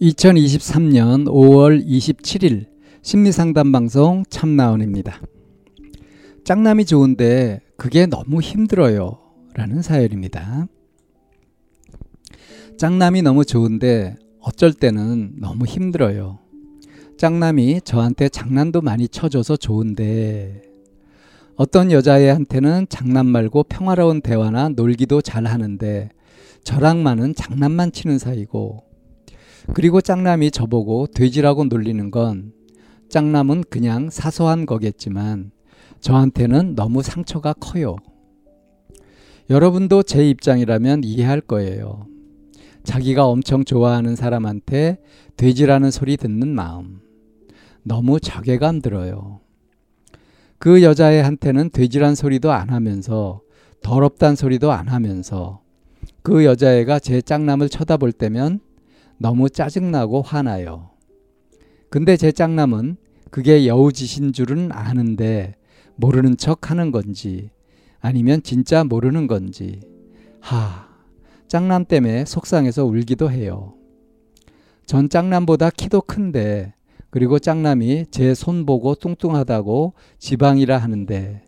2023년 5월 27일 심리상담 방송 참나원입니다. 짝남이 좋은데 그게 너무 힘들어요. 라는 사연입니다. 짝남이 너무 좋은데 어쩔 때는 너무 힘들어요. 짝남이 저한테 장난도 많이 쳐줘서 좋은데 어떤 여자애한테는 장난 말고 평화로운 대화나 놀기도 잘 하는데 저랑만은 장난만 치는 사이고 그리고 짝남이 저보고 돼지라고 놀리는 건 짝남은 그냥 사소한 거겠지만 저한테는 너무 상처가 커요. 여러분도 제 입장이라면 이해할 거예요. 자기가 엄청 좋아하는 사람한테 돼지라는 소리 듣는 마음. 너무 자괴감 들어요. 그 여자애한테는 돼지란 소리도 안 하면서 더럽단 소리도 안 하면서 그 여자애가 제 짝남을 쳐다볼 때면 너무 짜증나고 화나요. 근데 제 짝남은 그게 여우짓인 줄은 아는데 모르는 척 하는 건지 아니면 진짜 모르는 건지 하 짝남 때문에 속상해서 울기도 해요. 전 짝남보다 키도 큰데 그리고 짝남이 제 손 보고 뚱뚱하다고 지방이라 하는데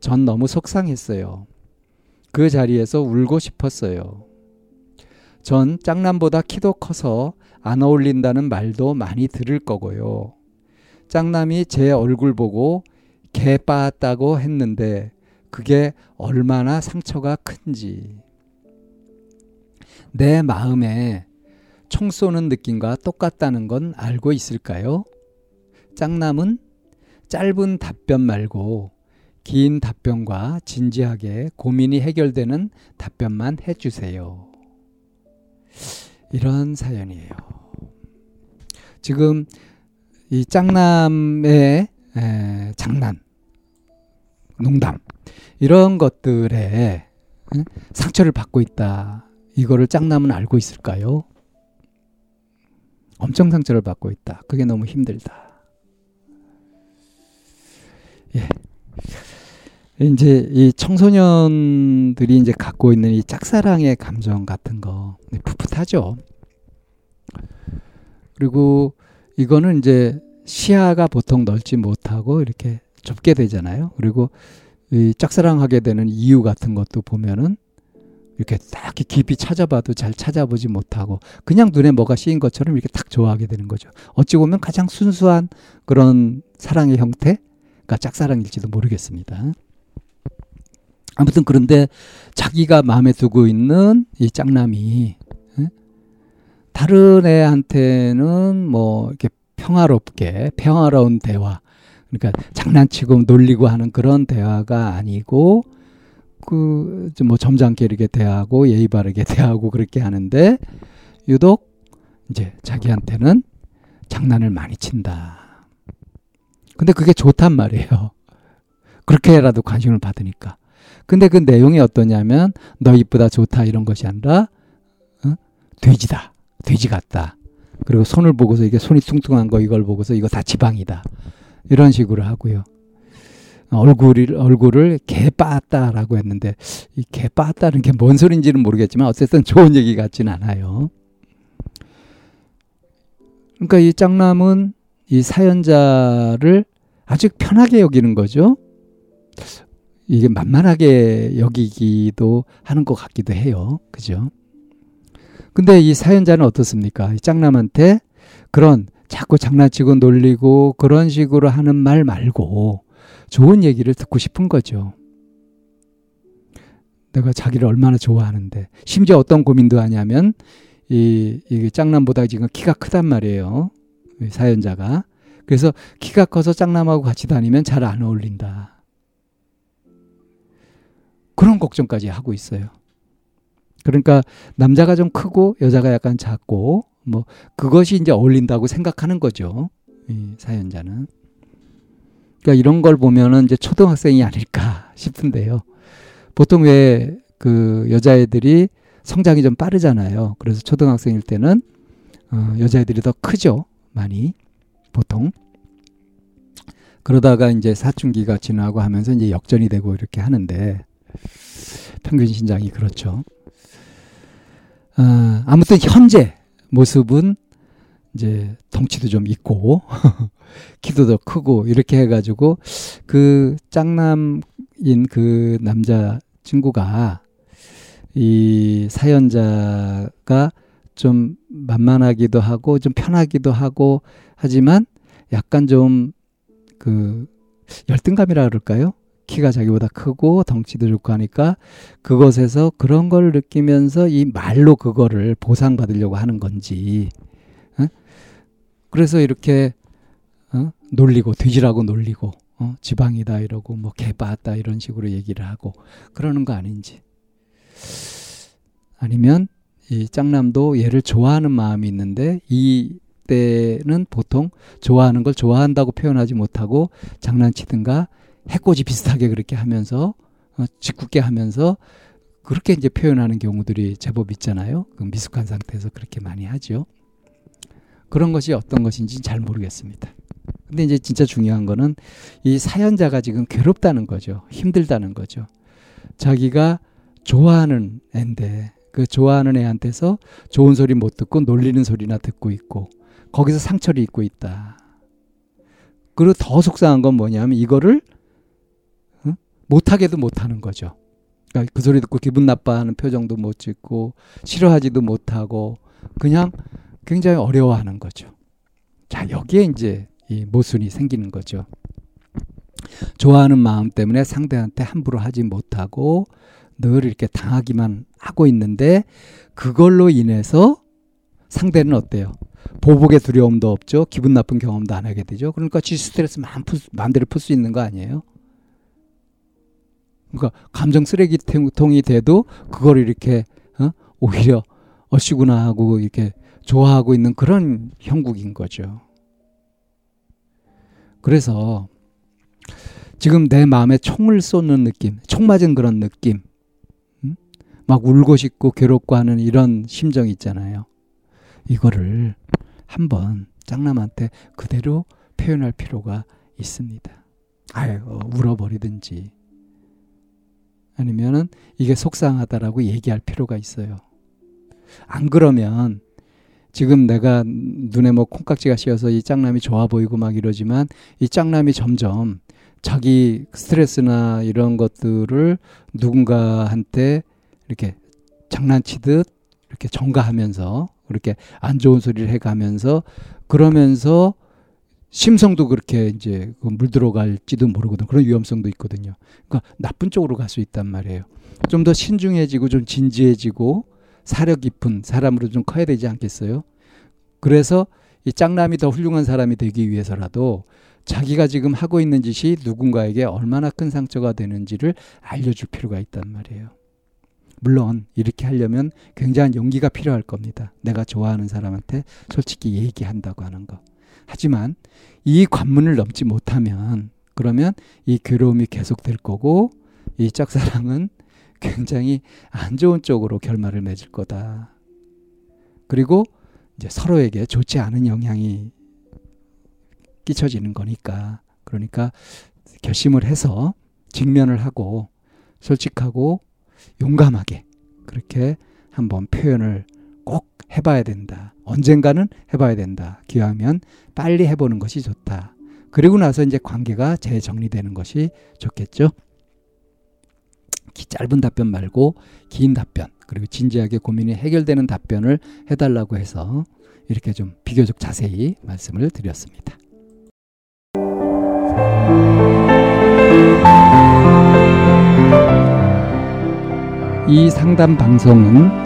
전 너무 속상했어요. 그 자리에서 울고 싶었어요. 전 짝남보다 키도 커서 안 어울린다는 말도 많이 들을 거고요. 짝남이 제 얼굴 보고 개 빠았다고 했는데 그게 얼마나 상처가 큰지. 내 마음에 총 쏘는 느낌과 똑같다는 건 알고 있을까요? 짝남은 짧은 답변 말고 긴 답변과 진지하게 고민이 해결되는 답변만 해주세요. 이런 사연이에요. 지금 이 짝남의 에, 장난, 농담 이런 것들에 에? 상처를 받고 있다. 이거를 짝남은 알고 있을까요? 엄청 상처를 받고 있다. 그게 너무 힘들다. 예. 이제 이 청소년들이 이제 갖고 있는 이 짝사랑의 감정 같은 거 네, 풋풋하죠. 그리고 이거는 이제 시야가 보통 넓지 못하고 이렇게 좁게 되잖아요. 그리고 이 짝사랑하게 되는 이유 같은 것도 보면은 이렇게 딱 깊이 찾아봐도 잘 찾아보지 못하고 그냥 눈에 뭐가 씌인 것처럼 이렇게 딱 좋아하게 되는 거죠. 어찌 보면 가장 순수한 그런 사랑의 형태가 짝사랑일지도 모르겠습니다. 아무튼 그런데 자기가 마음에 두고 있는 이 짝남이 다른 애한테는 뭐 이렇게 평화롭게 평화로운 대화 그러니까 장난치고 놀리고 하는 그런 대화가 아니고 그 뭐 점잖게 이렇게 대하고 예의 바르게 대하고 그렇게 하는데 유독 이제 자기한테는 장난을 많이 친다. 근데 그게 좋단 말이에요. 그렇게라도 관심을 받으니까. 근데 그 내용이 어떠냐면 너 이쁘다 좋다 이런 것이 아니라 어? 돼지다. 돼지 같다. 그리고 손을 보고서 이게 손이 뚱뚱한 거 이걸 보고서 이거 다 지방이다. 이런 식으로 하고요. 얼굴을 얼굴을 개 빠았다라고 했는데 이개 빠았다는 게 뭔 소리인지는 모르겠지만 어쨌든 좋은 얘기 같진 않아요. 그러니까 이 짱남은 이 사연자를 아주 편하게 여기는 거죠. 이게 만만하게 여기기도 하는 것 같기도 해요. 그죠? 근데 이 사연자는 어떻습니까? 이 짱남한테 그런 자꾸 장난치고 놀리고 그런 식으로 하는 말 말고 좋은 얘기를 듣고 싶은 거죠. 내가 자기를 얼마나 좋아하는데 심지어 어떤 고민도 하냐면 이, 이 짱남보다 지금 키가 크단 말이에요. 사연자가. 그래서 키가 커서 짱남하고 같이 다니면 잘 안 어울린다. 그런 걱정까지 하고 있어요. 그러니까 남자가 좀 크고 여자가 약간 작고 뭐 그것이 이제 어울린다고 생각하는 거죠. 이 사연자는. 그러니까 이런 걸 보면은 이제 초등학생이 아닐까 싶은데요. 보통 왜 그 여자애들이 성장이 좀 빠르잖아요. 그래서 초등학생일 때는 어, 여자애들이 더 크죠. 많이 보통. 그러다가 이제 사춘기가 지나고 하면서 이제 역전이 되고 이렇게 하는데 평균 신장이 그렇죠. 아, 아무튼 현재 모습은 이제 덩치도 좀 있고 키도 더 크고 이렇게 해가지고 그 짱남인 그 남자 친구가 이 사연자가 좀 만만하기도 하고 좀 편하기도 하고 하지만 약간 좀 그 열등감이라 그럴까요? 키가 자기보다 크고 덩치도 좋고 하니까 그것에서 그런 걸 느끼면서 이 말로 그거를 보상받으려고 하는 건지 어? 그래서 이렇게 어? 놀리고 뒤지라고 놀리고 어? 지방이다 이러고 뭐 개빠다 이런 식으로 얘기를 하고 그러는 거 아닌지 아니면 이 짱남도 얘를 좋아하는 마음이 있는데 이 때는 보통 좋아하는 걸 좋아한다고 표현하지 못하고 장난치든가 해코지 비슷하게 그렇게 하면서 어, 짓궂게 하면서 그렇게 이제 표현하는 경우들이 제법 있잖아요. 그 미숙한 상태에서 그렇게 많이 하죠. 그런 것이 어떤 것인지 잘 모르겠습니다. 근데 이제 진짜 중요한 거는 이 사연자가 지금 괴롭다는 거죠. 힘들다는 거죠. 자기가 좋아하는 애인데 그 좋아하는 애한테서 좋은 소리 못 듣고 놀리는 소리나 듣고 있고 거기서 상처를 입고 있다. 그리고 더 속상한 건 뭐냐면 이거를 못하게도 못하는 거죠. 그러니까 그 소리 듣고 기분 나빠하는 표정도 못 짓고 싫어하지도 못하고 그냥 굉장히 어려워하는 거죠. 자 여기에 이제 이 모순이 생기는 거죠. 좋아하는 마음 때문에 상대한테 함부로 하지 못하고 늘 이렇게 당하기만 하고 있는데 그걸로 인해서 상대는 어때요? 보복의 두려움도 없죠. 기분 나쁜 경험도 안 하게 되죠. 그러니까 지 스트레스 마음대로 풀 수 있는 거 아니에요? 그러니까 감정 쓰레기통이 돼도 그걸 이렇게 어? 오히려 어시구나 하고 이렇게 좋아하고 있는 그런 형국인 거죠. 그래서 지금 내 마음에 총을 쏘는 느낌, 총 맞은 그런 느낌, 음? 막 울고 싶고 괴롭고 하는 이런 심정이 있잖아요. 이거를 한번 짱남한테 그대로 표현할 필요가 있습니다. 아유, 울어버리든지 아니면은 이게 속상하다라고 얘기할 필요가 있어요. 안 그러면 지금 내가 눈에 뭐 콩깍지가 씌어서 이 짱남이 좋아 보이고 막 이러지만 이 짱남이 점점 자기 스트레스나 이런 것들을 누군가한테 이렇게 장난치듯 이렇게 전가하면서 그렇게 안 좋은 소리를 해가면서 그러면서 심성도 그렇게 이제 그 물들어갈지도 모르거든. 그런 위험성도 있거든요. 그러니까 나쁜 쪽으로 갈 수 있단 말이에요. 좀 더 신중해지고 좀 진지해지고 사려 깊은 사람으로 좀 커야 되지 않겠어요? 그래서 이 짱남이 더 훌륭한 사람이 되기 위해서라도 자기가 지금 하고 있는 짓이 누군가에게 얼마나 큰 상처가 되는지를 알려줄 필요가 있단 말이에요. 물론 이렇게 하려면 굉장한 용기가 필요할 겁니다. 내가 좋아하는 사람한테 솔직히 얘기한다고 하는 거. 하지만 이 관문을 넘지 못하면 그러면 이 괴로움이 계속될 거고 이 짝사랑은 굉장히 안 좋은 쪽으로 결말을 맺을 거다. 그리고 이제 서로에게 좋지 않은 영향이 끼쳐지는 거니까 그러니까 결심을 해서 직면을 하고 솔직하고 용감하게 그렇게 한번 표현을 꼭 해봐야 된다. 언젠가는 해봐야 된다. 기왕이면 빨리 해보는 것이 좋다. 그리고 나서 이제 관계가 재정리되는 것이 좋겠죠. 짧은 답변 말고 긴 답변 그리고 진지하게 고민이 해결되는 답변을 해달라고 해서 이렇게 좀 비교적 자세히 말씀을 드렸습니다. 이 상담 방송은